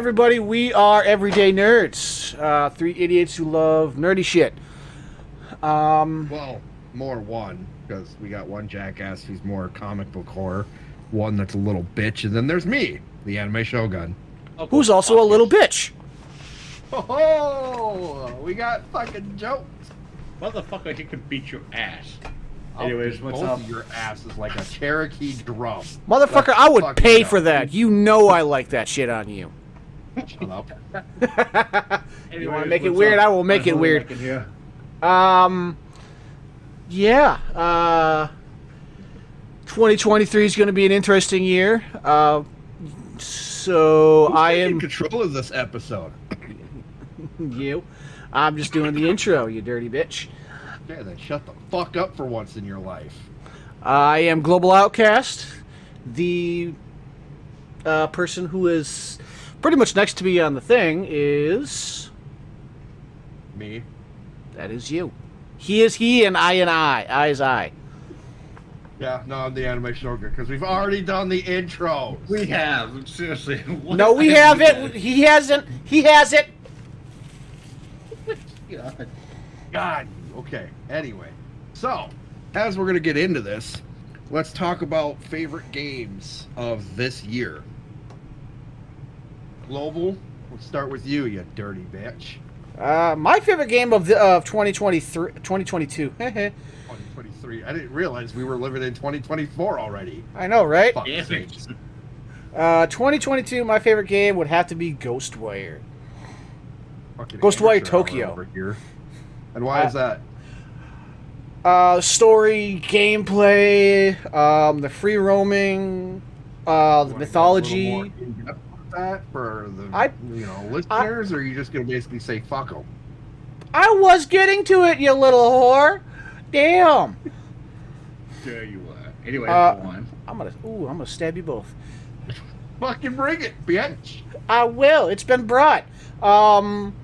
Everybody, we are everyday nerds. Uh, three idiots who love nerdy shit. Um, Well, more one because we got one jackass who's more comic book horror, one that's a little bitch, and then there's me, the anime shogun. who's also a little bitch. Oh, we got fucking jokes. Motherfucker, he could beat your ass. I'll Anyways, beat what's both up? of your asses like a Cherokee drum. Motherfucker, Let's I would pay go. for that. You know I like that shit on you. Shut up. You want to make it weird? I will make it weird. Yeah. Um, yeah. Uh, 2023 is going to be an interesting year. Uh, so I am in control of this episode. you. I'm just doing the intro, you dirty bitch. Yeah, then shut the fuck up for once in your life. I am Global Outcast, the uh, person who is pretty much next to me on the thing is Me. that is you. He is he, and I and I. I is I. Yeah, no, I'm the anime shogun because we've already done the intro. We have seriously. what No, we have you haven't. He hasn't. He has it. God. God. Okay. Anyway, so as we're gonna get into this, let's talk about favorite games of this year. Global. We'll start with you, you dirty bitch. Uh, my favorite game of the of 2023, 2022. 2023. I didn't realize we were living in 2024 already. I know, right? Fuck Damn sakes. it. Uh, 2022. My favorite game would have to be Ghostwire. Fucking Ghostwire Tokyo. over here. And why Uh, is that? Uh, story, gameplay, um, the free roaming, uh, the Wanna go a little mythology. More in-depth with that for the I- you know listeners, or are you just gonna basically say fuck them? I was getting to it, you little whore. Damn. There you are. Anyway, Uh, go on. I'm gonna. Ooh, I'm gonna stab you both. Fucking bring it, bitch. I will. It's been brought. Um,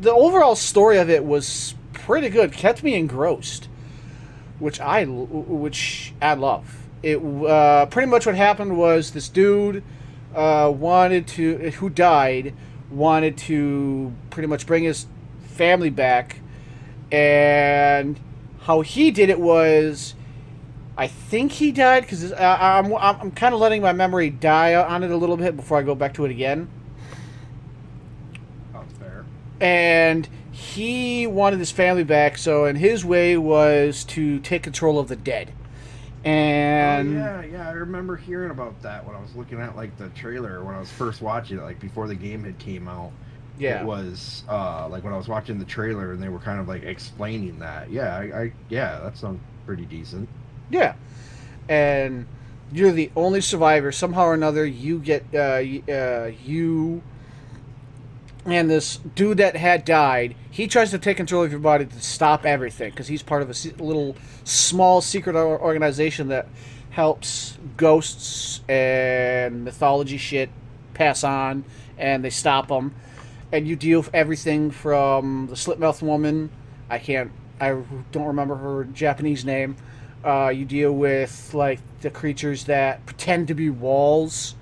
the overall story of it was pretty good. Kept me engrossed, which I which I love. It uh, pretty much what happened was this dude uh, wanted to who died wanted to pretty much bring his family back, and how he did it was. I think he died because I'm, I'm, I'm kind of letting my memory die on it a little bit before I go back to it again. Sounds fair. And he wanted his family back, so and his way was to take control of the dead. And oh, yeah, yeah, I remember hearing about that when I was looking at like the trailer when I was first watching it, like before the game had came out. yeah, It was uh like when I was watching the trailer and they were kind of like explaining that. Yeah, I, I yeah, that sounds pretty decent. yeah, and you're the only survivor. Somehow or another, you get uh, uh, you and this dude that had died. He tries to take control of your body to stop everything because he's part of a se- little small secret organization that helps ghosts and mythology shit pass on, and they stop them. And you deal with everything from the slit-mouth woman. I can't. I don't remember her Japanese name. Uh, you deal with like the creatures that pretend to be walls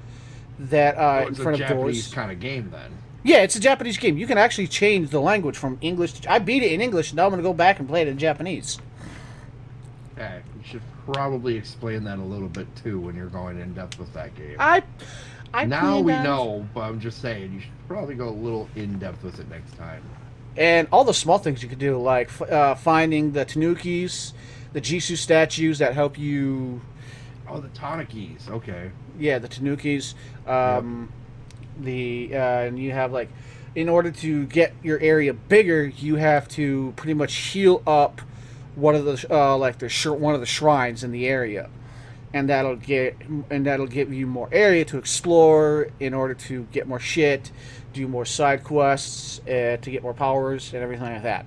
that uh, in front of Japanese doors. kind of game then. Yeah, it's a Japanese game. You can actually change the language from English. To, I beat it in English. And now I'm going to go back and play it in Japanese. Okay, you should probably explain that a little bit too when you're going in depth with that game. I, I now we know, but I'm just saying you should probably go a little in depth with it next time. and all the small things you could do, like uh, finding the Tanukis, the Jizo statues that help you. Oh, the Tanukis. Okay. Yeah, the Tanukis. Um, The uh, and you have like, in order to get your area bigger, you have to pretty much heal up one of the uh, like the sh- one of the shrines in the area, and that'll get and that'll give you more area to explore in order to get more shit, do more side quests uh, to get more powers and everything like that.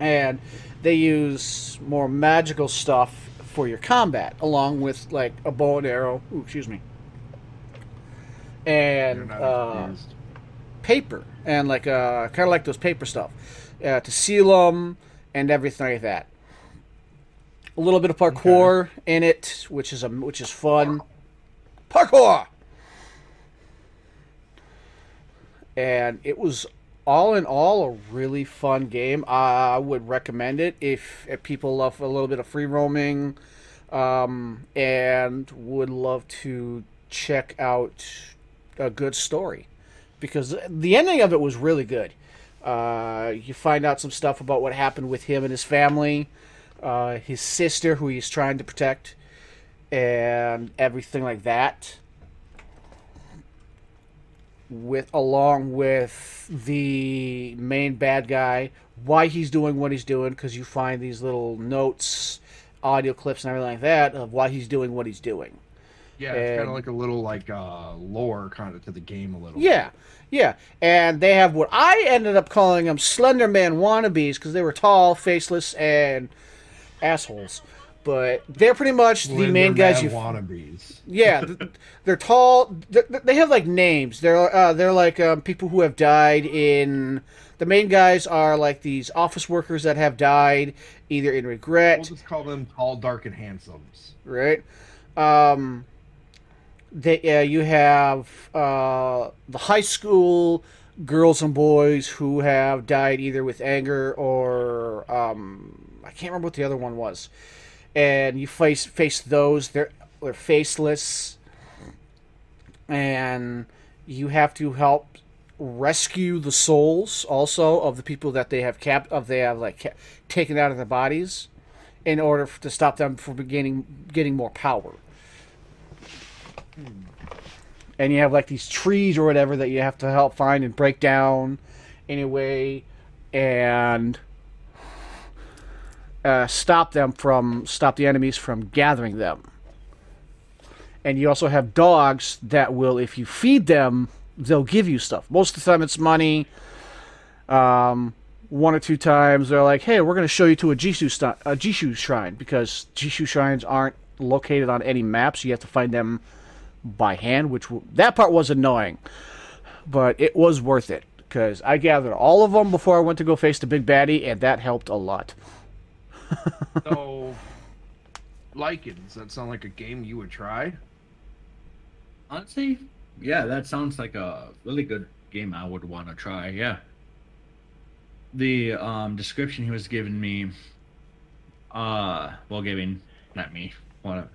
And they use more magical stuff for your combat, along with like a bow and arrow. Ooh, excuse me. And uh, paper and like uh, kind of like those paper stuff uh, to seal them and everything like that. A little bit of parkour in it, which is a which is fun. Parkour. and it was all in all a really fun game. I would recommend it if, if people love a little bit of free roaming, um, and would love to check out a good story, because the ending of it was really good. Uh, you find out some stuff about what happened with him and his family, uh, his sister, who he's trying to protect, and everything like that. With along with the main bad guy, why he's doing what he's doing, because you find these little notes, audio clips, and everything like that of why he's doing what he's doing. Yeah, it's kind of like a little like uh, lore kind of to the game a little. Yeah, yeah. And they have what I ended up calling them Slender Man wannabes because they were tall, faceless, and assholes. But they're pretty much the Slender main guys you. wannabes. Yeah, they're tall. They're, they have like names. They're uh, they're like um, people who have died in. The main guys are like these office workers that have died either in We'll regret, just call them tall, dark, and handsomes. right? Um, they, uh, you have uh, the high school girls and boys who have died either with anger or um, I can't remember what the other one was. And you face face those. They're they're faceless, and you have to help rescue the souls also of the people that they have cap of they have like taken out of their bodies in order to stop them from getting getting more power. And you have like these trees or whatever that you have to help find and break down anyway, and uh, stop them from stop the enemies from gathering them. And you also have dogs that will, if you feed them, they'll give you stuff. Most of the time, it's money. Um, one or two times, they're like, "Hey, we're going to show you to a Jishu sti- a Jishu shrine because Jishu shrines aren't located on any maps. You have to find them by hand, which w- that part was annoying, but it was worth it because I gathered all of them before I went to go face the big baddie, and that helped a lot. So, Lycans, that sound like a game you would try? Honestly, yeah, that sounds like a really good game I would want to try. Yeah. The um, description he was giving me, uh, well, giving not me, one.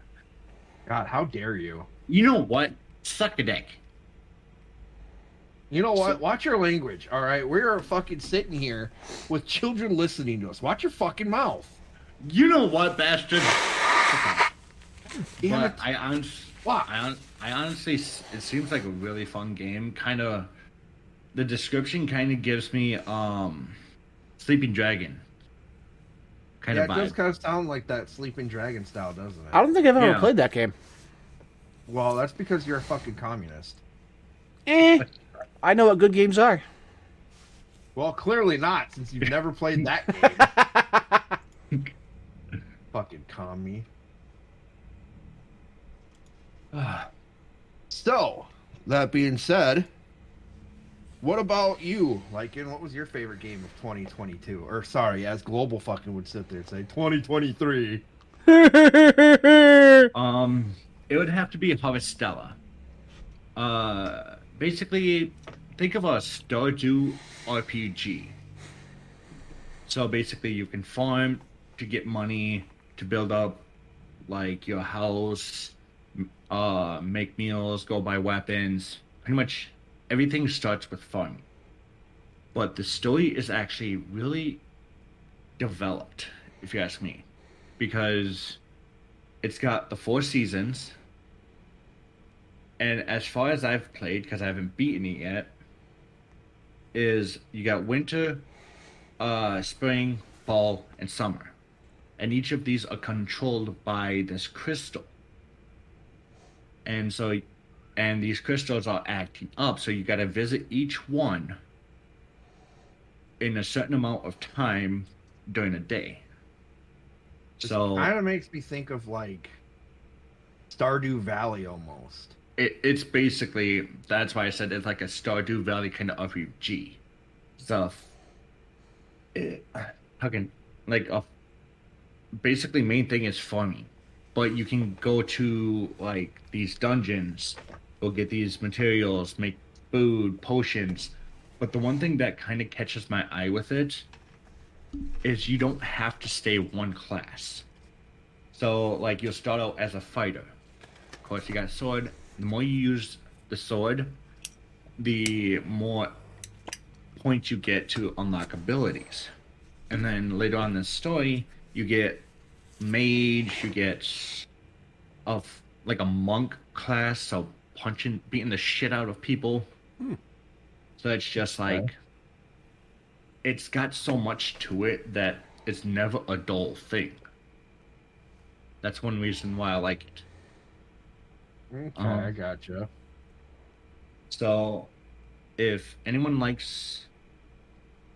God, how dare you? You know what? Suck a dick. You know what? Watch your language, all right? We're fucking sitting here with children listening to us. Watch your fucking mouth. You know what, bastard? Damn But it. I honestly, What? I, hon- I honestly, it seems like a really fun game. Kind of, the description kind of gives me um, Sleeping Dragon. Kind Yeah, of it does kind of sound like that Sleeping Dragon style, doesn't it? I don't think I've ever Yeah. played that game. Well, that's because you're a fucking communist. Eh, I know what good games are. Well, clearly not, since you've never played that game. fucking commie. so, that being said, what about you? Like, in what was your favorite game of 2022? Or, sorry, as Global fucking would sit there and say 2023. Um, it would have to be Harvestella. Uh, basically, think of a Stardew RPG. So basically, you can farm to get money to build up, like your house, uh, make meals, go buy weapons. Pretty much everything starts with farming. But the story is actually really developed, if you ask me, because it's got the four seasons. And as far as i've played because i haven't beaten it yet is you got winter uh spring fall and summer. And each of these are controlled by this crystal. And so and these crystals are acting up. So you got to visit each one in a certain amount of time during a day so Kind of makes me think of, like, Stardew Valley almost. It, it's basically that's why I said it's like a Stardew Valley kind of RPG. So, it, how can like a basically main thing is farming, but you can go to like these dungeons, go get these materials, make food, potions, But the one thing that kind of catches my eye with it is you don't have to stay one class. So, like, you'll start out as a fighter. Of course, you got a sword. The more you use the sword, the more points you get to unlock abilities. And then later on in the story, you get mage, you get of like a monk class, so punching, beating the shit out of people. Hmm. So it's just like it's got so much to it that it's never a dull thing. That's one reason why I like it. Okay, Um, I gotcha. So, if anyone likes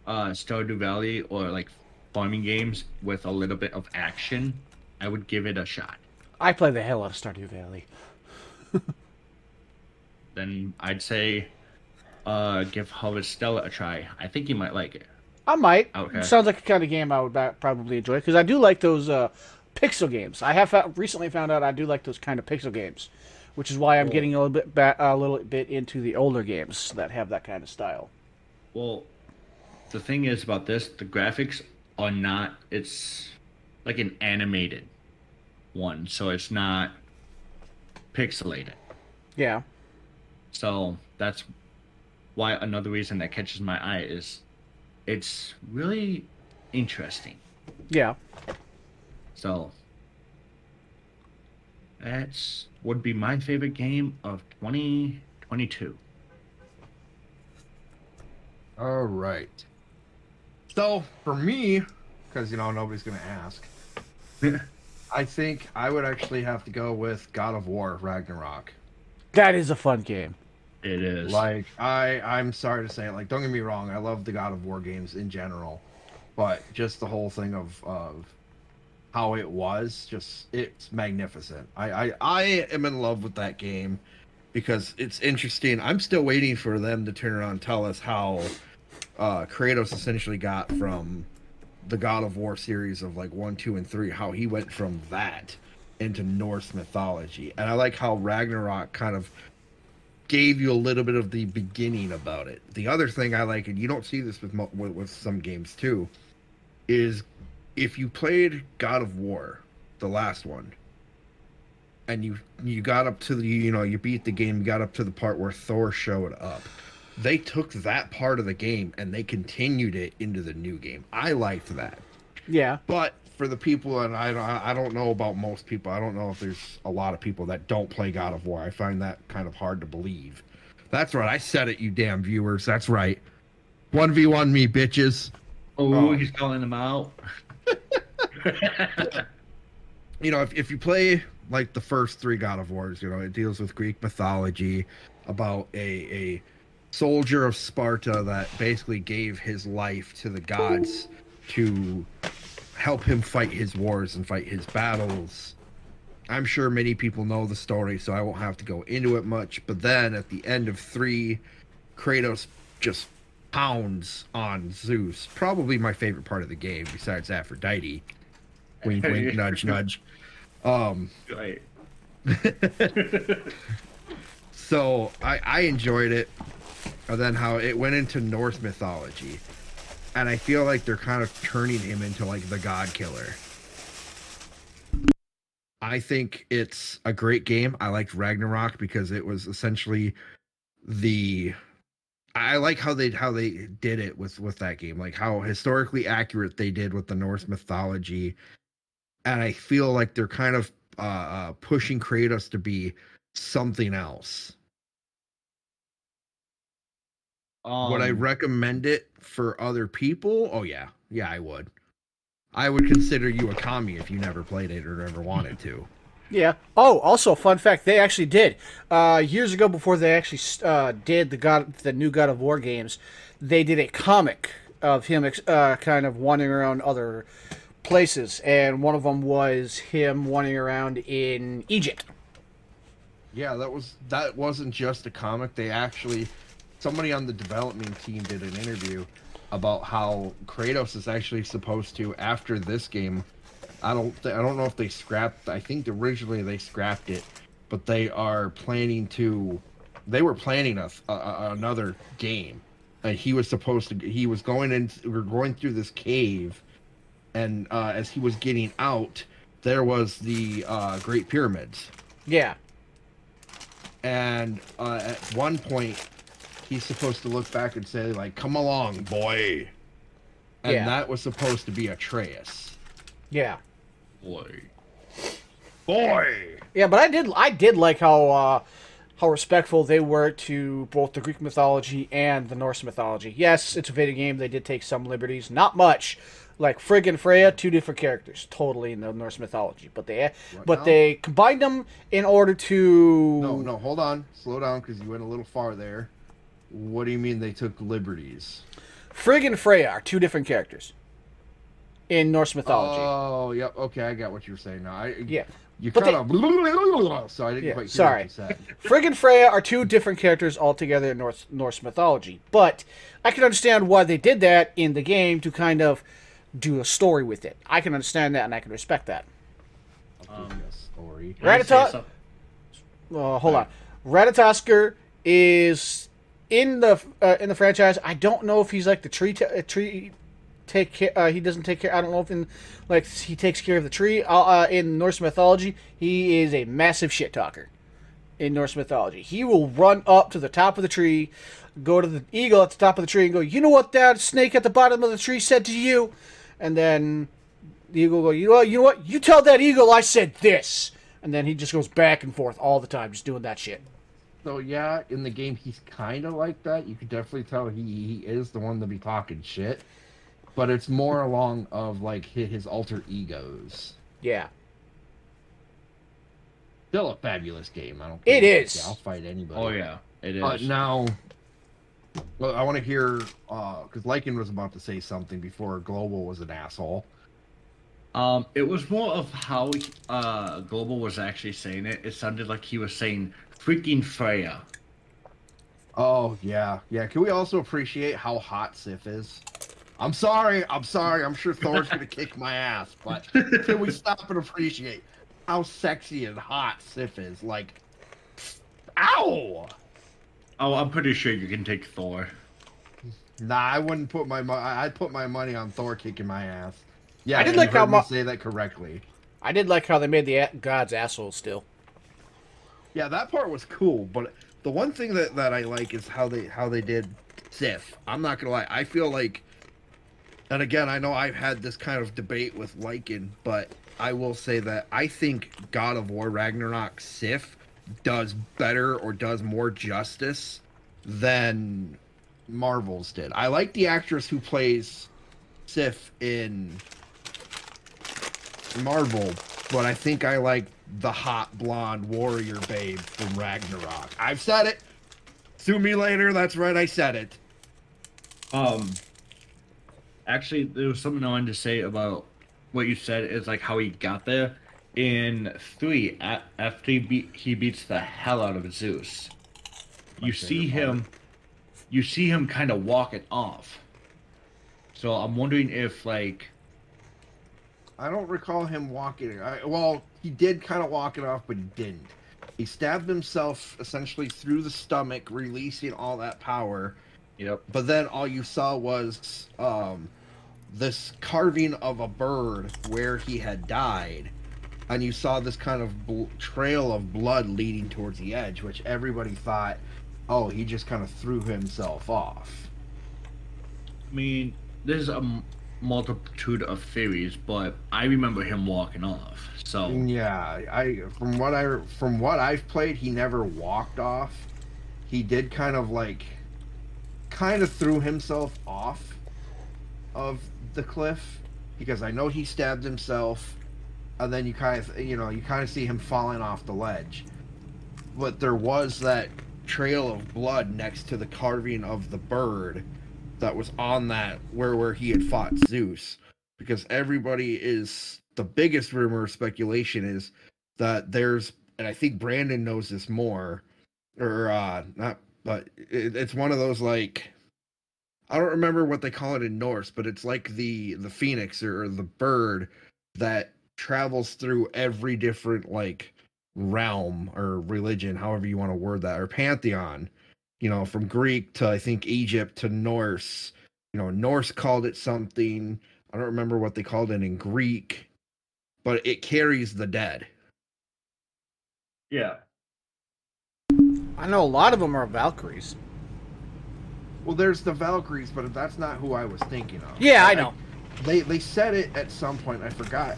uh, Stardew Valley or like farming games with a little bit of action, I would give it a shot. I play the hell out of Stardew Valley. Then I'd say uh, give Harvestella a try. I think you might like it. I might. Okay. Sounds like a kind of game I would ba- probably enjoy because I do like those uh, pixel games. I have recently found out I do like those kind of pixel games, which is why I'm getting a little bit ba- a little bit into the older games that have that kind of style. Well, the thing is about this, the graphics are not. It's like an animated one, so it's not pixelated. Yeah. So that's why another reason that catches my eye is it's really interesting. Yeah. So that's would be my favorite game of 2022. All right. So for me, because you know nobody's gonna ask, I think I would actually have to go with God of War Ragnarok. That is a fun game. It is. Like I, I'm sorry to say it. Like don't get me wrong, I love the God of War games in general, but just the whole thing of of how it was, just it's magnificent. I I, I am in love with that game because it's interesting. I'm still waiting for them to turn around and tell us how uh, Kratos essentially got from the God of War series of like one, two, and three, how he went from that into Norse mythology. And I like how Ragnarok kind of gave you a little bit of the beginning about it. The other thing I like, and you don't see this with with, with some games too, is if you played God of War, the last one, and you you got up to the you know you beat the game, you got up to the part where Thor showed up. They took that part of the game and they continued it into the new game. I liked that. Yeah. But for the people, and I, I don't know about most people, I don't know if there's a lot of people that don't play God of War. I find that kind of hard to believe. That's right. I said it, you damn viewers. That's right. 1v1 me, bitches. oh, Oh. he's calling them out. You know, if, if you play like the first three God of Wars, you know, it deals with Greek mythology about a, a soldier of Sparta that basically gave his life to the gods to help him fight his wars and fight his battles. I'm sure many people know the story, so I won't have to go into it much. But then at the end of three, Kratos just pounds on Zeus. Probably my favorite part of the game, besides Aphrodite. Wink, wink, nudge, nudge. Um, Right. so I, I enjoyed it. And then how it went into Norse mythology. And I feel like they're kind of turning him into like the god killer. I think it's a great game. I liked Ragnarok because it was essentially the I like how they how they did it with with that game. Like how historically accurate they did with the Norse mythology. And I feel like they're kind of uh, uh pushing Kratos to be something else. Um, would I recommend it for other people? Oh yeah, yeah, I would. I would consider you a commie if you never played it or ever wanted to. Yeah. Oh, also, fun fact: they actually did uh, years ago before they actually uh, did the God, the new God of War games. They did a comic of him ex- uh, kind of wandering around other places, and one of them was him wandering around in Egypt. Yeah, that was that wasn't just a comic. They actually somebody on the development team did an interview about how Kratos is actually supposed to after this game. I don't th- I don't know if they scrapped. I think originally they scrapped it, but they are planning to. They were planning a, a, another game and he was supposed to. He was going in. we're going through this cave, and uh, as he was getting out, there was the uh, Great Pyramids. Yeah. And uh, at one point, he's supposed to look back and say, like, "Come along, boy," and Yeah. that was supposed to be Atreus. Yeah. Boy. Boy. Yeah, but I did I did like how uh, how respectful they were to both the Greek mythology and the Norse mythology. Yes, it's a video game. They did take some liberties, not much. Like Frigg and Freya, two different characters, totally in the Norse mythology, but they but now? they combined them in order to No, no, hold on, slow down, because you went a little far there. What do you mean they took liberties? Frigg and Freya are two different characters in Norse mythology. Oh, yep. Okay, I got what you were saying now. I, yeah. You But kind of. So I didn't Yeah, quite hear sorry. what you said. Frigg and Freya are two different characters altogether in Norse Norse mythology, but I can understand why they did that in the game to kind of do a story with it. I can understand that and I can respect that. I'll give you a story. Can I say Ratata- some- Uh, hold on, Ratatoskr is in the uh, in the franchise. I don't know if he's like the tree t- uh, tree take care. Uh, he doesn't take care. I don't know if in like he takes care of the tree. Uh, in Norse mythology, he is a massive shit talker. In Norse mythology, he will run up to the top of the tree, go to the eagle at the top of the tree, and go, "You know what that snake at the bottom of the tree said to you?" And then the eagle will go, "You know? You know what? You tell that eagle I said this." And then he just goes back and forth all the time, just doing that shit. So yeah, in the game he's kind of like that. You could definitely tell he he is the one to be talking shit, but it's more along of like his, his alter egos. Yeah. Still a fabulous game. I don't. It care. is. Yeah, I'll fight anybody. Oh yeah, it is. Uh, now, well, I want to hear because Lycan was about to say something before Global was an asshole. Um, it was more of how uh Global was actually saying it. It sounded like he was saying freaking Freya. Oh yeah, yeah. Can we also appreciate how hot Sif is? I'm sorry, I'm sorry. I'm sure Thor's gonna kick my ass, but can we stop and appreciate how sexy and hot Sif is? Like, ow! Oh, I'm pretty sure you can take Thor. Nah, I wouldn't put my mo- I- I'd put my money on Thor kicking my ass. Yeah, I did you like how heard me mu- say that correctly. I did like how they made the a- gods assholes still. Yeah, that part was cool, but the one thing that, that I like is how they how they did Sif. I'm not gonna lie, I feel like, and again, I know I've had this kind of debate with Lycan, but I will say that I think God of War Ragnarok Sif does better or does more justice than Marvel's did. I like the actress who plays Sif in Marvel, but I think I like the hot blonde warrior babe from Ragnarok. I've said it. Sue me later. That's right. I said it. Um, actually, there was something I wanted to say about what you said. Is like how he got there in three. After he, beat, he beats the hell out of Zeus, you see part. him. You see him kind of walking off. So I'm wondering if like I don't recall him walking. I, well, he did kind of walk it off, but he didn't. He stabbed himself essentially through the stomach, releasing all that power. Yep. But then all you saw was um, this carving of a bird where he had died, and you saw this kind of bl- trail of blood leading towards the edge, which everybody thought, oh, he just kind of threw himself off. I mean, there's a m- multitude of theories, but I remember him walking off. So Yeah, I from what I from what I've played, he never walked off. He did kind of like kind of threw himself off of the cliff because I know he stabbed himself and then you kind of you know, you kind of see him falling off the ledge. But there was that trail of blood next to the carving of the bird that was on that where where he had fought Zeus because everybody is the biggest rumor speculation is that there's and I think Brandon knows this more or uh not but it, it's one of those like I don't remember what they call it in Norse but it's like the the phoenix or, or the bird that travels through every different like realm or religion however you want to word that or pantheon you know, from Greek to I think Egypt to Norse. You know, Norse called it something. I don't remember what they called it in Greek, but it carries the dead. Yeah. I know a lot of them are Valkyries. Well, there's the Valkyries, but that's not who I was thinking of. Yeah, I know. they they said it at some point. I forgot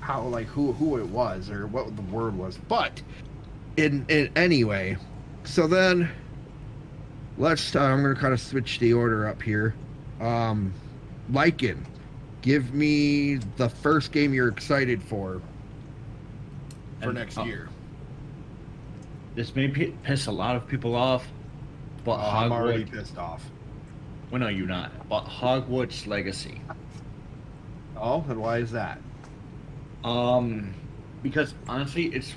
how like who who it was or what the word was, but in in anyway. So then, let's. Uh, I'm gonna kind of switch the order up here. Um, Lycan, give me the first game you're excited for for And- next oh. year. This may p- piss a lot of people off, but Oh, I'm already pissed off. Well, no, you're not. But Hogwarts Legacy. Oh, and why is that? Um, because honestly, it's.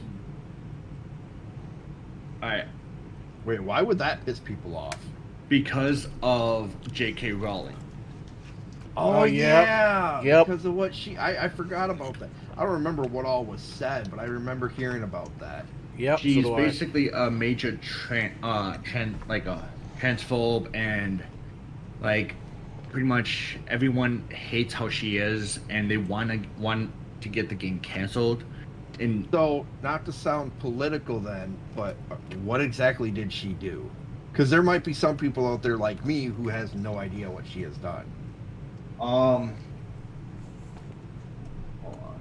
Alright, Wait, why would that piss people off? because of J.K. Rowling. Oh, Oh, yep. yeah, Yep. Because of what she, I, I forgot about that. I don't remember what all was said, but I remember hearing about that. Yep. She's so basically a major tran uh, tran like a transphobe, and like pretty much everyone hates how she is, and they want to want to get the game canceled. And So, not to sound political, then, but what exactly did she do? Because there might be some people out there like me who has no idea what she has done. um, hold on.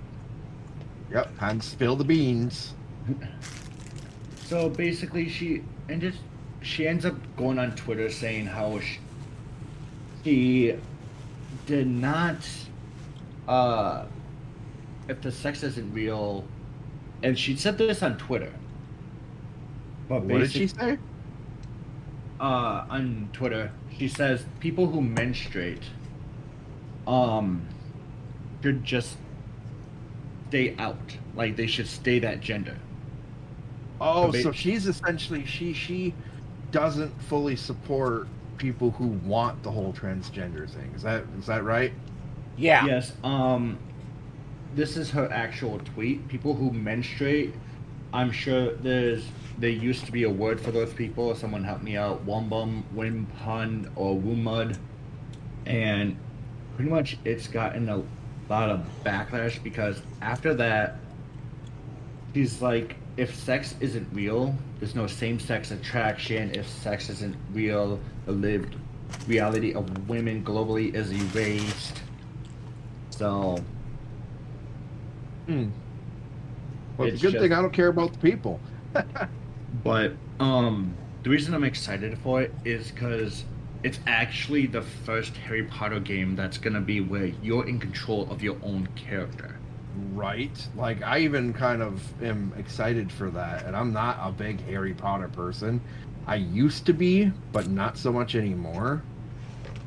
Yep, time to spill the beans. So basically, she and just she ends up going on Twitter saying how she, she did not, uh, if the sex isn't real, and she said this on Twitter. But What did she say? uh, on Twitter, she says people who menstruate, um, should just stay out. Like they should stay that gender. Oh, But so she's essentially she she doesn't fully support people who want the whole transgender thing. Is that is that right? Yeah. Yes. Um, this is her actual tweet. People who menstruate, I'm sure there's there used to be a word for those people. Someone help me out. Wumbum, Wimpund, or Wumud, and pretty much it's gotten a lot of backlash because after that, she's like, if sex isn't real, there's no same-sex attraction. If sex isn't real, the lived reality of women globally is erased. So Hmm. Well, it's, It's a good just- thing I don't care about the people. But um, the reason I'm excited for it is because it's actually the first Harry Potter game that's gonna be where you're in control of your own character. Right? Like I even kind of am excited for that, and I'm not a big Harry Potter person. I used to be, but not so much anymore.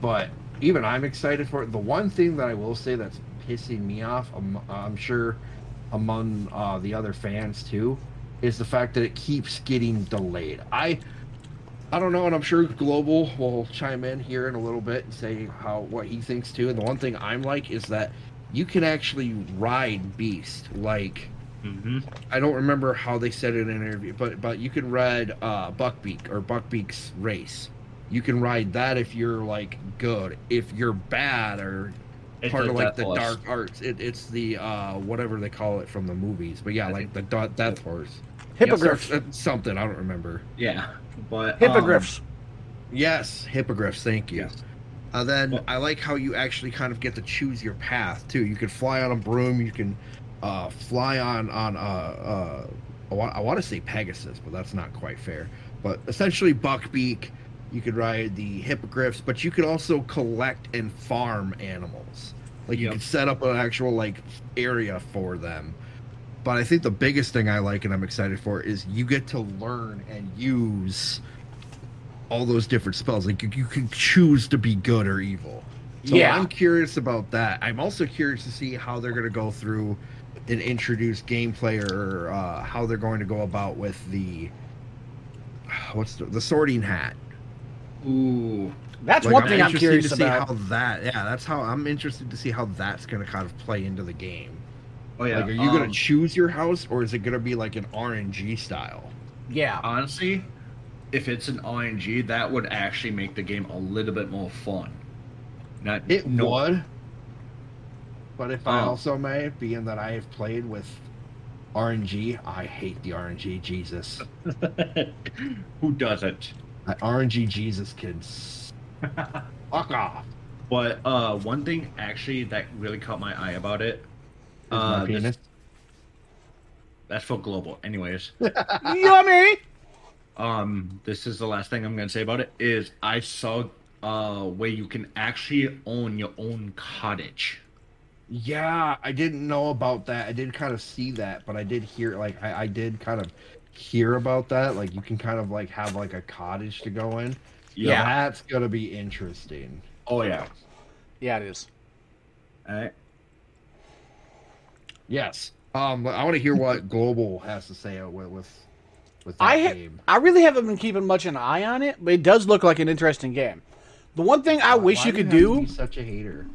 But even I'm excited for it. The one thing that I will say that's pissing me off, um, I'm sure among uh, the other fans too, is the fact that it keeps getting delayed. I I don't know, and I'm sure Global will chime in here in a little bit and say how what he thinks too. And the one thing I'm like is that you can actually ride Beast. Like Mm-hmm. I don't remember how they said it in an interview, but but you can ride uh, Buckbeak or Buckbeak's race. You can ride that if you're like good. If you're bad or It's part of like the Horse. dark arts, it, it's the uh, whatever they call it from the movies. But yeah, I like the da- Death Horse. Hippogriffs. Uh, Something I don't remember. Yeah, but um, Hippogriffs. Yes, hippogriffs. Thank you. Yes. Uh, then Well- I like how you actually kind of get to choose your path too. You can fly on a broom. You can uh, fly on on uh, uh, I want, I want to say Pegasus, but that's not quite fair. But essentially Buckbeak. You could ride the hippogriffs, but you could also collect and farm animals. Like you Yep. could set up an actual like area for them. But I think the biggest thing I like and I'm excited for is you get to learn and use all those different spells. Like you, you can choose to be good or evil. So Yeah. I'm curious about that. I'm also curious to see how they're going to go through and introduce gameplay or uh, how they're going to go about with the what's the, the sorting hat. Ooh, That's Like, one thing I'm curious to see about. how that. Yeah, that's how I'm interested to see how that's going to kind of play into the game. oh yeah. like, are you going um, to choose your house or is it going to be like an RNG style? yeah. honestly, if it's an RNG, that would actually make the game a little bit more fun. Not It no, would. But if I Oh. also may, being that I have played with RNG, I hate the RNG Jesus. Who doesn't? That RNG Jesus kids. Fuck off. But uh, one thing actually that really caught my eye about it. Uh, this- that's for global. Anyways, Yummy. um, this is the last thing I'm gonna say about it. Is I saw uh where you can actually own your own cottage. Yeah, I didn't know about that. I did kind of see that, but I did hear like I, I did kind of hear about that. Like you can kind of like have like a cottage to go in. Yeah. That's gonna be interesting. Oh yeah. Yeah, it is. Alright. Yes. Um, I want to hear what Global has to say with with, with that I ha- game. I really haven't been keeping much an eye on it, but it does look like an interesting game. The one thing I wish Why you could do be such a hater.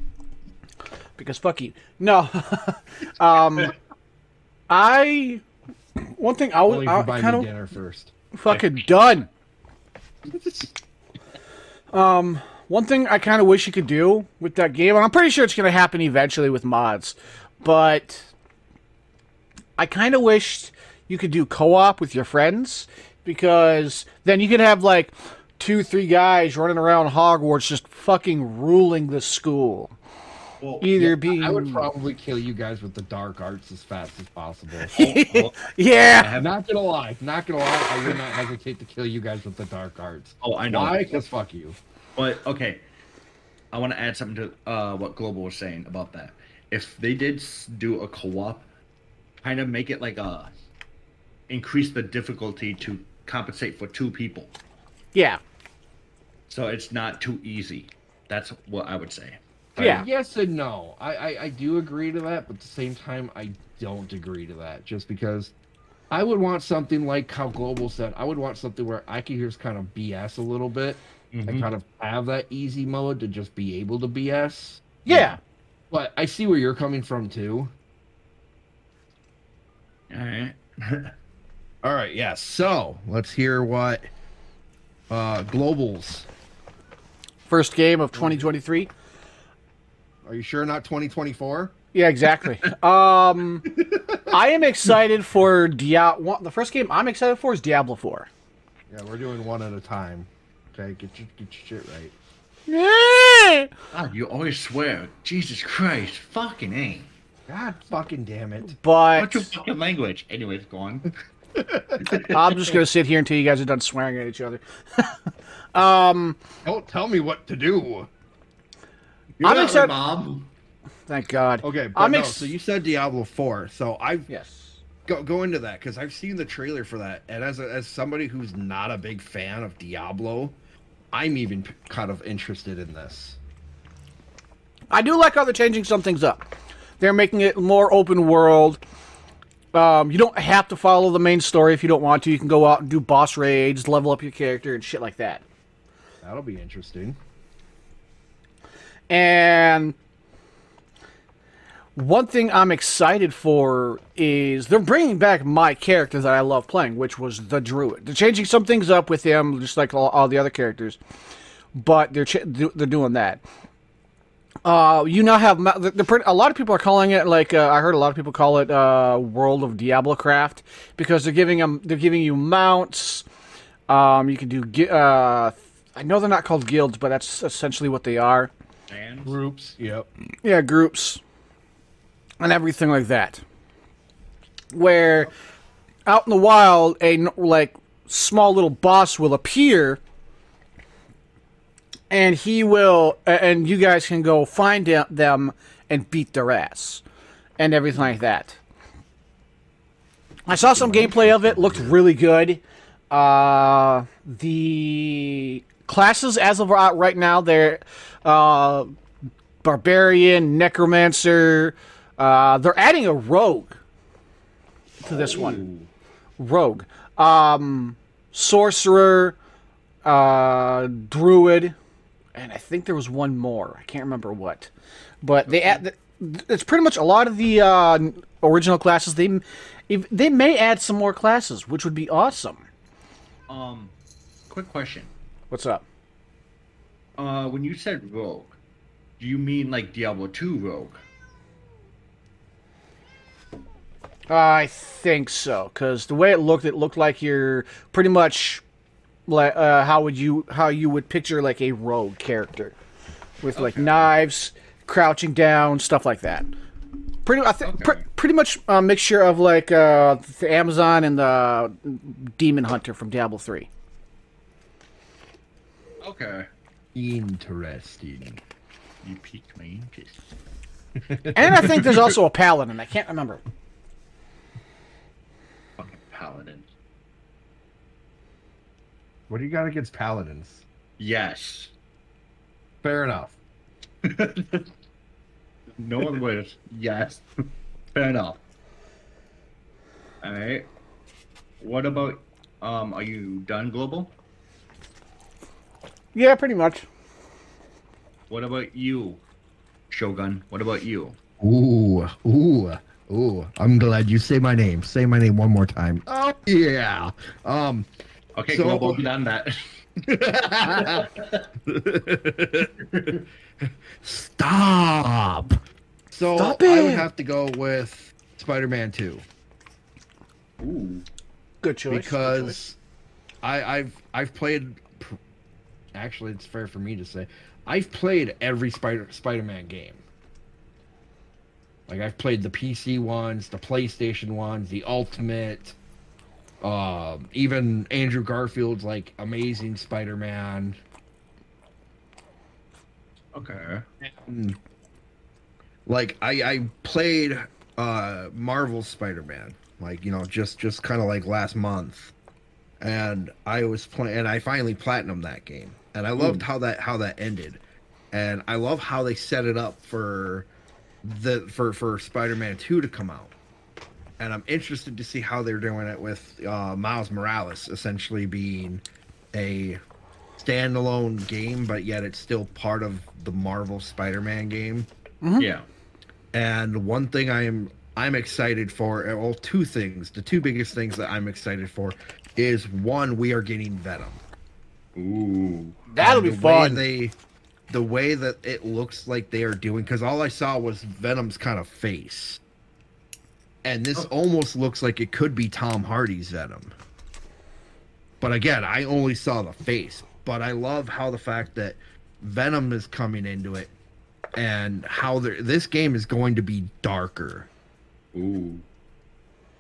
because fuck you. No, um, I one thing I was if you I kind me of dinner first. fucking done. Um, one thing I kind of wish you could do with that game, and I'm pretty sure it's going to happen eventually with mods, but I kind of wished you could do co-op with your friends because then you could have like two, three guys running around Hogwarts just fucking ruling the school. Well, Either Yeah, being I would probably kill you guys with the dark arts as fast as possible. oh, yeah, I have- not gonna lie, not gonna lie, I would not hesitate to kill you guys with the dark arts. oh, I know. Why? Because fuck you. But okay, I want to add something to uh, what Global was saying about that. If they did do a co-op, kind of make it like a increase the difficulty to compensate for two people, yeah, so it's not too easy. That's what I would say. Yeah. Yes and no. I, I I do agree to that, but at the same time, I don't agree to that. Just because I would want something like how Global said. I would want something where I could just kind of BS a little bit and Mhm. kind of have that easy mode to just be able to BS. yeah. But I see where you're coming from too. All right. All right, Yeah. So let's hear what uh Globals. First game of 2023. Are you sure not 2024? Yeah, exactly. um, I am excited for Diablo. The first game I'm excited for is Diablo 4. Yeah, we're doing one at a time. Okay, get your get your shit right. Yeah. God, you always swear. Jesus Christ, fucking a. God fucking damn it. But What's your fucking language? Anyways, go on. I'm just gonna sit here until you guys are done swearing at each other. um, Don't tell me what to do. You're I'm excited- mom. thank God. Okay, but I'm no, ex- so you said Diablo 4. So I've yes. go go into that because I've seen the trailer for that, and as a, as somebody who's not a big fan of Diablo, I'm even p- kind of interested in this. I do like how they're changing some things up. They're making it more open world. Um, you don't have to follow the main story if you don't want to. You can go out and do boss raids, level up your character, and shit like that. That'll be interesting. And one thing I'm excited for is they're bringing back my character that I love playing, which was the Druid. They're changing some things up with him, just like all, all the other characters, but they're ch- they're doing that. Uh, you now have the, the, a lot of people are calling it like uh, I heard a lot of people call it uh, World of Diablo Craft because they're giving them they're giving you mounts. Um, you can do uh, I know they're not called guilds, but that's essentially what they are. And Groups. Yep. Yeah, groups and everything like that. Where out in the wild, a like small little boss will appear, and he will, and you guys can go find them- them and beat their ass, and everything like that. I saw some gameplay of it; looked really good. Uh, the classes, as of right right now, they're uh, barbarian, necromancer. Uh, they're adding a rogue to this one. Rogue, um, sorcerer, uh, druid, and I think there was one more. I can't remember what, but they add. It's pretty much a lot of the uh, original classes. They if, they may add some more classes, which would be awesome. um, quick question. What's up? Uh, when you said rogue, do you mean like Diablo 2 rogue? I think so, because the way it looked, it looked like you're pretty much like uh, how would you how you would picture like a rogue character with like Okay. knives, crouching down, stuff like that. Pretty, I think, Okay. pre- pretty much a mixture of like uh, the Amazon and the Demon Hunter from Diablo Three. Okay. Interesting. You piqued my interest. And I think there's also a Paladin. I can't remember. Fucking paladin. What do you got against paladins? Yes. Fair enough. no one would. Yes. Fair enough. Alright. What about um are you done global? Yeah, pretty much. What about you? Shogun, what about you? Ooh, ooh, ooh. I'm glad you say my name. Say my name one more time. Oh yeah. Um Okay, So- global, done that. Stop. So Stop I would have to go with Spider-Man 2 Ooh. Good choice. good choice. because I, I've I've played. Actually, it's fair for me to say I've played every Spider Spider-Man game. Like I've played the PC ones, the PlayStation ones, the Ultimate. Um, even Andrew Garfield's like Amazing Spider-Man. Okay. Mm. like I I played uh Marvel Spider-Man like you know just just kind of like last month and I was playing and I finally platinumed that game and I loved how that how that ended and I love how they set it up for the for for Spider-Man 2 to come out and I'm interested to see how they're doing it with uh Miles Morales essentially being a standalone game but yet it's still part of the Marvel Spider-Man game Yeah. and one thing I am I'm excited for, well, two things. The two biggest things that I'm excited for is one, we are getting Venom. Ooh. That'll And be the way fun. They, the way that it looks like they are doing, because all I saw was Venom's kind of face, and this Oh. almost looks like it could be Tom Hardy's Venom. But again, I only saw the face. But I love how the fact that Venom is coming into it, and how this game is going to be darker Ooh.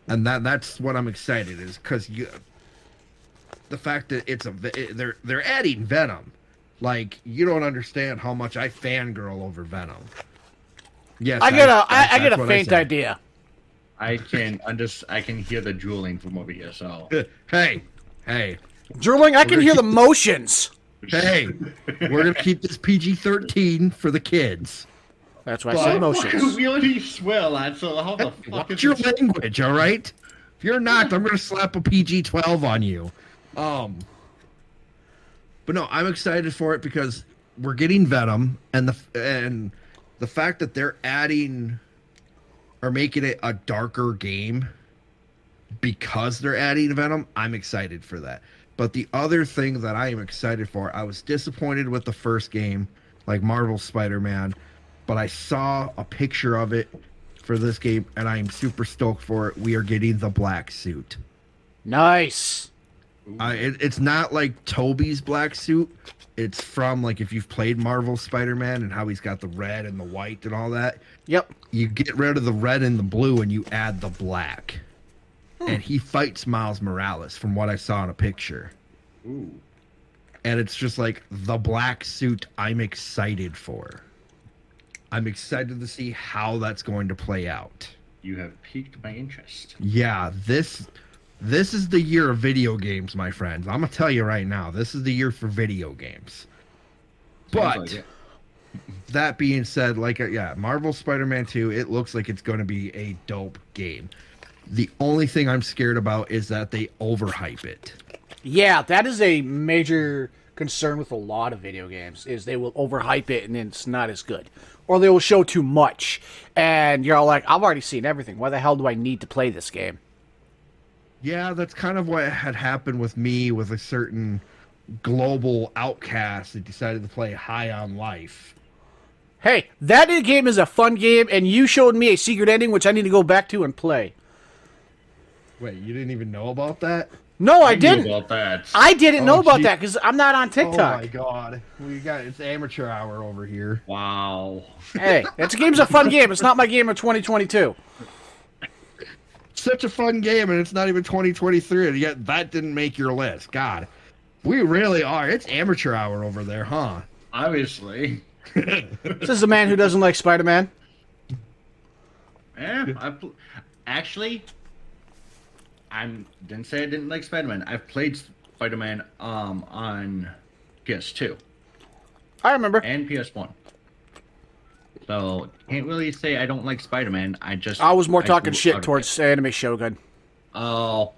and that that's what I'm excited is because you the fact that it's a ve- they're they're adding Venom, like you don't understand how much I fangirl over Venom. Yes, I get a I, get a faint said. idea. I can under I can hear the drooling from over here, so Hey, hey, Drooling, I can hear the keep- motions. hey! We're gonna keep this PG-13 for the kids. That's why I But- said motions. We already swear, lad, so how the fuck Watch is your this- language, all right? If you're not, I'm gonna slap a PG-12 on you. Um, but no, I'm excited for it because we're getting Venom, and the and the fact that they're adding or making it a darker game because they're adding Venom, I'm excited for that. But the other thing that I am excited for, I was disappointed with the first game, like Marvel Spider-Man, but I saw a picture of it for this game, and I am super stoked for it. We are getting the black suit. Nice. Uh, it, it's not like Tobey's black suit. It's from like if you've played Marvel Spider-Man and how he's got the red and the white and all that. Yep. You get rid of the red and the blue and you add the black. And he fights Miles Morales from what I saw in a picture. Ooh. And it's just like the black suit I'm excited for. I'm excited to see how that's going to play out. You have piqued my interest. Yeah, this this is the year of video games, my friends. I'm gonna tell you right now, this is the year for video games. Sounds But like that being said, like uh, yeah, Marvel Spider-Man 2, it looks like it's going to be a dope game. The only thing I'm scared about is that they overhype it. Yeah, that is a major concern with a lot of video games is they will overhype it and then it's not as good. Or they will show too much. And you're all like, I've already seen everything. Why the hell do I need to play this game? Yeah, that's kind of what had happened with me with a certain global outcast that decided to play High on Life. Hey, that game is a fun game, and you showed me a secret ending which I need to go back to and play. Wait, you didn't even know about that? No, I, knew didn't. about that. I didn't oh, know Oh, about gee. that because I'm not on TikTok. Oh my god, we got it's amateur hour over here. wow. hey, that game's a fun game. It's not my game of 2022. Such a fun game, and it's not even 2023, and yet that didn't make your list. God, we really are. It's amateur hour over there, huh? Obviously. This is a man who doesn't like Spider-Man. Yeah, I pl- actually, I'm didn't say I didn't like Spider-Man. I've played Spider-Man um on PS2 I remember. and PS1. So can't really say I don't like Spider-Man. I just I was more I talking shit out of towards Anime Shogun. Oh,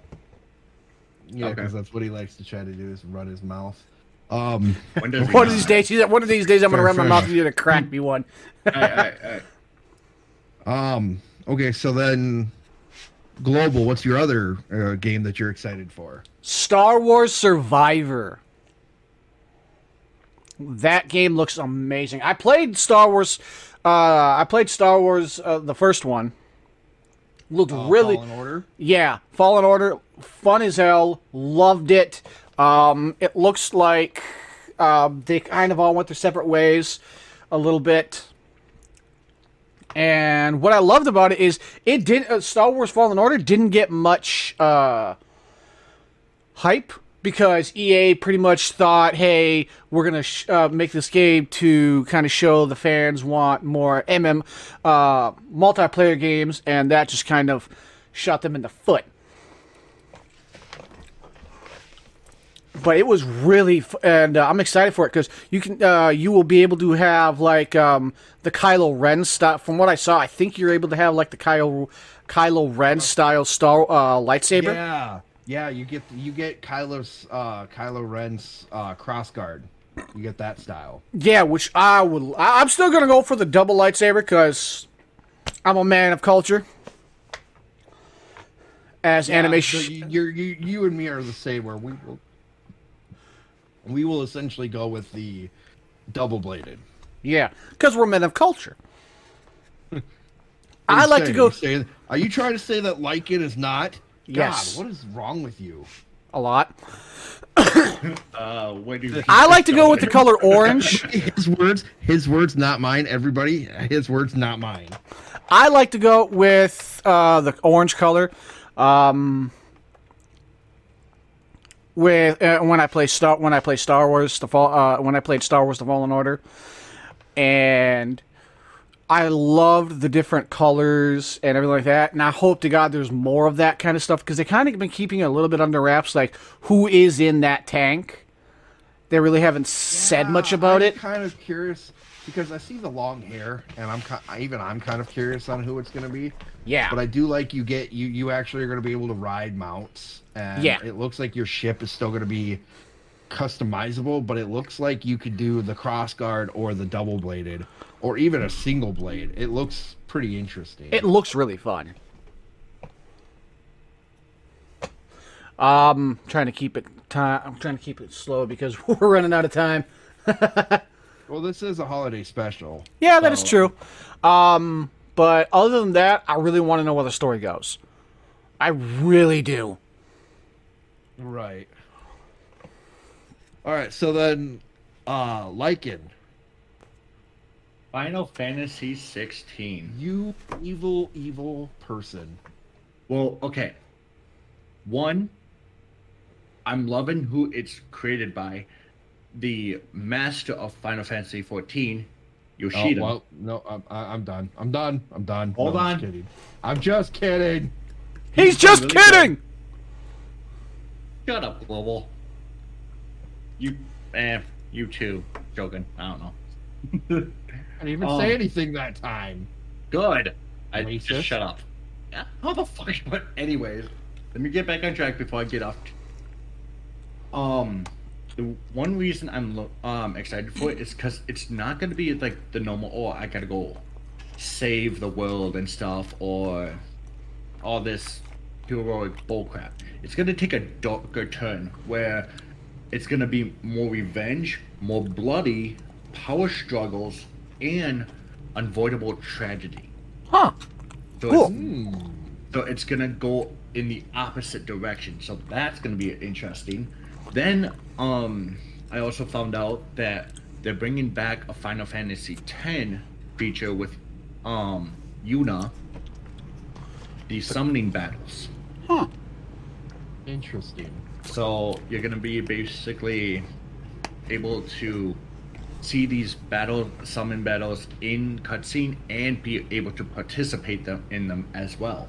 Yeah, Okay. because that's what he likes to try to do is run his mouth. Um, when does he One of these days, one of these days, I'm gonna run my mouth and you're gonna crack me one. I, I, I, um, okay, so then global. What's your other uh, game that you're excited for? Star Wars Survivor. That game looks amazing. I played Star Wars. Uh, I played Star Wars, uh, the first one. Looked really, Uh, Fallen Order. yeah. Fallen Order, fun as hell. Loved it. Um, it looks like um, they kind of all went their separate ways a little bit. And what I loved about it is it didn't. Uh, Star Wars Fallen Order didn't get much. Uh, hype because EA pretty much thought, hey, we're gonna sh- uh, make this game to kind of show the fans want more MM uh, multiplayer games, and that just kind of shot them in the foot. But it was really, f- and uh, I'm excited for it because you can, uh, you will be able to have like um, the Kylo Ren stuff. From what I saw, I think you're able to have like the Kylo Kylo Ren style star uh, lightsaber. Yeah, yeah. You get you get Kylo's uh, Kylo Ren's uh, cross guard. You get that style. Yeah, which I would. I, I'm still gonna go for the double lightsaber because I'm a man of culture. As Yeah, animation, so you, you you and me are the same. Where we will we will essentially go with the double bladed. yeah, because we're men of culture. I like to go are you trying to say that like it is not? Yes. God, what is wrong with you? a lot. uh, do I like to go with the color orange. His words, his words, not mine. Everybody, his words, not mine. I like to go with uh, the orange color. Um, with uh, when I play Star when I play Star Wars the fall uh, when I played Star Wars the Fallen Order, and I loved the different colors and everything like that. And I hope to God there's more of that kind of stuff because they kind of been keeping it a little bit under wraps, like who is in that tank. They really haven't said much about it. I'm it. Kind of curious because I see the long hair, and I'm even I'm kind of curious on who it's going to be. Yeah, But I do like you get you you actually are going to be able to ride mounts, and Yeah. it looks like your ship is still going to be customizable. But it looks like you could do the cross guard or the double bladed, or even a single blade. It looks pretty interesting. It looks really fun. Um, trying to keep it time. I'm trying to keep it slow because we're running out of time. well, this is a holiday special. Yeah, that is So- true. Um, but other than that, I really want to know where the story goes. I really do. Right. All right. So then, uh, Lycan, Final Fantasy 16. you evil, evil person. Well, okay. One, I'm loving who it's created by. The master of Final Fantasy 14, Oh, Yoshida. well, no, I'm, I- I'm done. I'm done. I'm done. Hold No, I'm on. just kidding. I'm just kidding. He's just really good. kidding. Shut up, Global. You, eh, you too. Joking. I don't know. I didn't even Um, say anything that time. Good. I Racist. just shut up. Yeah, how the fuck? But anyways, let me get back on track before I get off. Um, the one reason I'm lo- um excited for it is because it's not gonna be like the normal. Oh, I gotta go save the world and stuff, or all this heroic bullcrap. It's gonna take a darker turn where it's gonna be more revenge, more bloody, power struggles, and unavoidable tragedy. Huh. So Cool. it's, so it's gonna go in the opposite direction. So that's gonna be interesting. Then um, I also found out that they're bringing back a Final Fantasy X feature with um Yuna. The summoning battles. Huh. Interesting. So you're gonna be basically able to see these battle summon battles in cutscene and be able to participate them in them as well.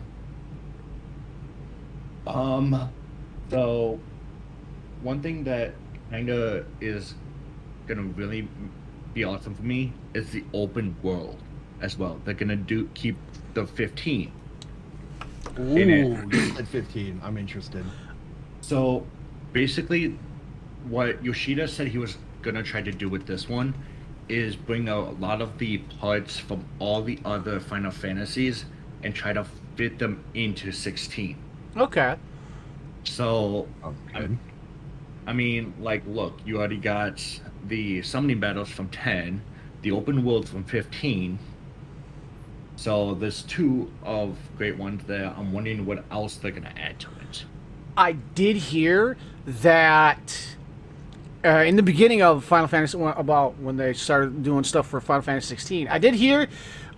Um, so one thing that kinda is gonna really be awesome for me is the open world as well. They're gonna do keep the 15. Ooh, you said 15. I'm interested. So basically, what Yoshida said he was gonna try to do with this one is bring out a lot of the parts from all the other Final Fantasies and try to fit them into 16. Okay. So, I. I mean, like, look, you already got the summoning battles from 10, the open world from 15. So there's two of great ones there. I'm wondering what else they're gonna add to it. I did hear that uh, in the beginning of Final Fantasy about when they started doing stuff for Final Fantasy 16. I did hear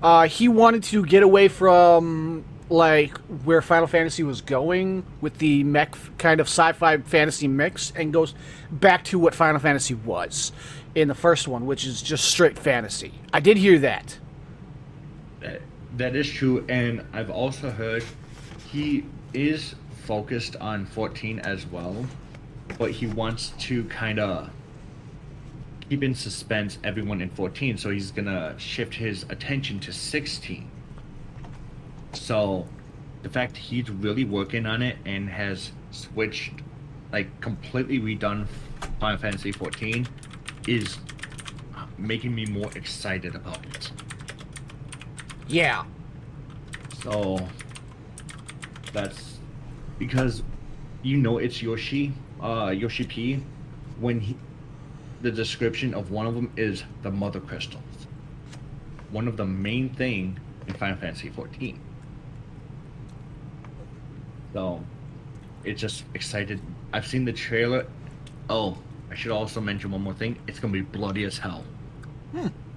uh, he wanted to get away from like where Final Fantasy was going with the mech kind of sci-fi fantasy mix and goes back to what Final Fantasy was in the first one, which is just straight fantasy. I did hear that. That, that is true, and I've also heard he is focused on 14 as well, but he wants to kind of keep in suspense everyone in 14, so he's gonna shift his attention to 16. So, the fact he's really working on it and has switched, like, completely redone Final Fantasy 14 is making me more excited about it. Yeah. So that's because you know it's Yoshi, uh, Yoshi P, when he, the description of one of them is the Mother Crystals. One of the main thing in Final Fantasy 14. So, it's just excited. I've seen the trailer. Oh, I should also mention one more thing. It's gonna be bloody as hell,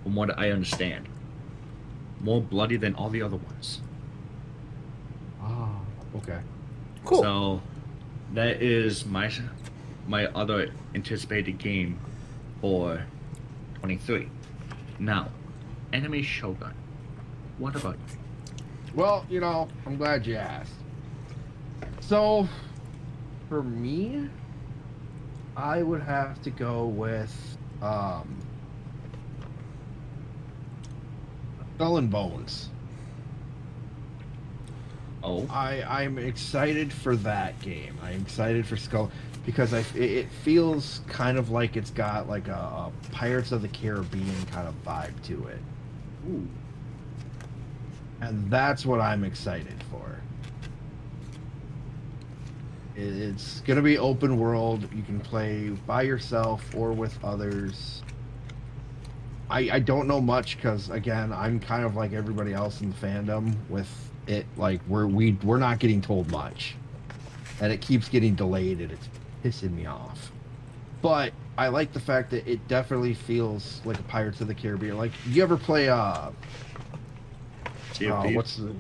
from what I understand. More bloody than all the other ones. Ah, okay. Cool. So that is my my other anticipated game for 23. Now, Anime Shogun. What about you? Well, you know, I'm glad you asked. So, for me, I would have to go with um, Skull and Bones. Oh, I I'm excited for that game. I'm excited for Skull because I it, it feels kind of like it's got like a, a Pirates of the Caribbean kind of vibe to it, ooh. and that's what I'm excited for. It, it's gonna be open world. You can play by yourself or with others. I I don't know much because again I'm kind of like everybody else in the fandom with it. Like we're we we're not getting told much, and it keeps getting delayed, and it's pissing me off. But I like the fact that it definitely feels like a Pirates of the Caribbean. Like, you ever play uh, uh what's the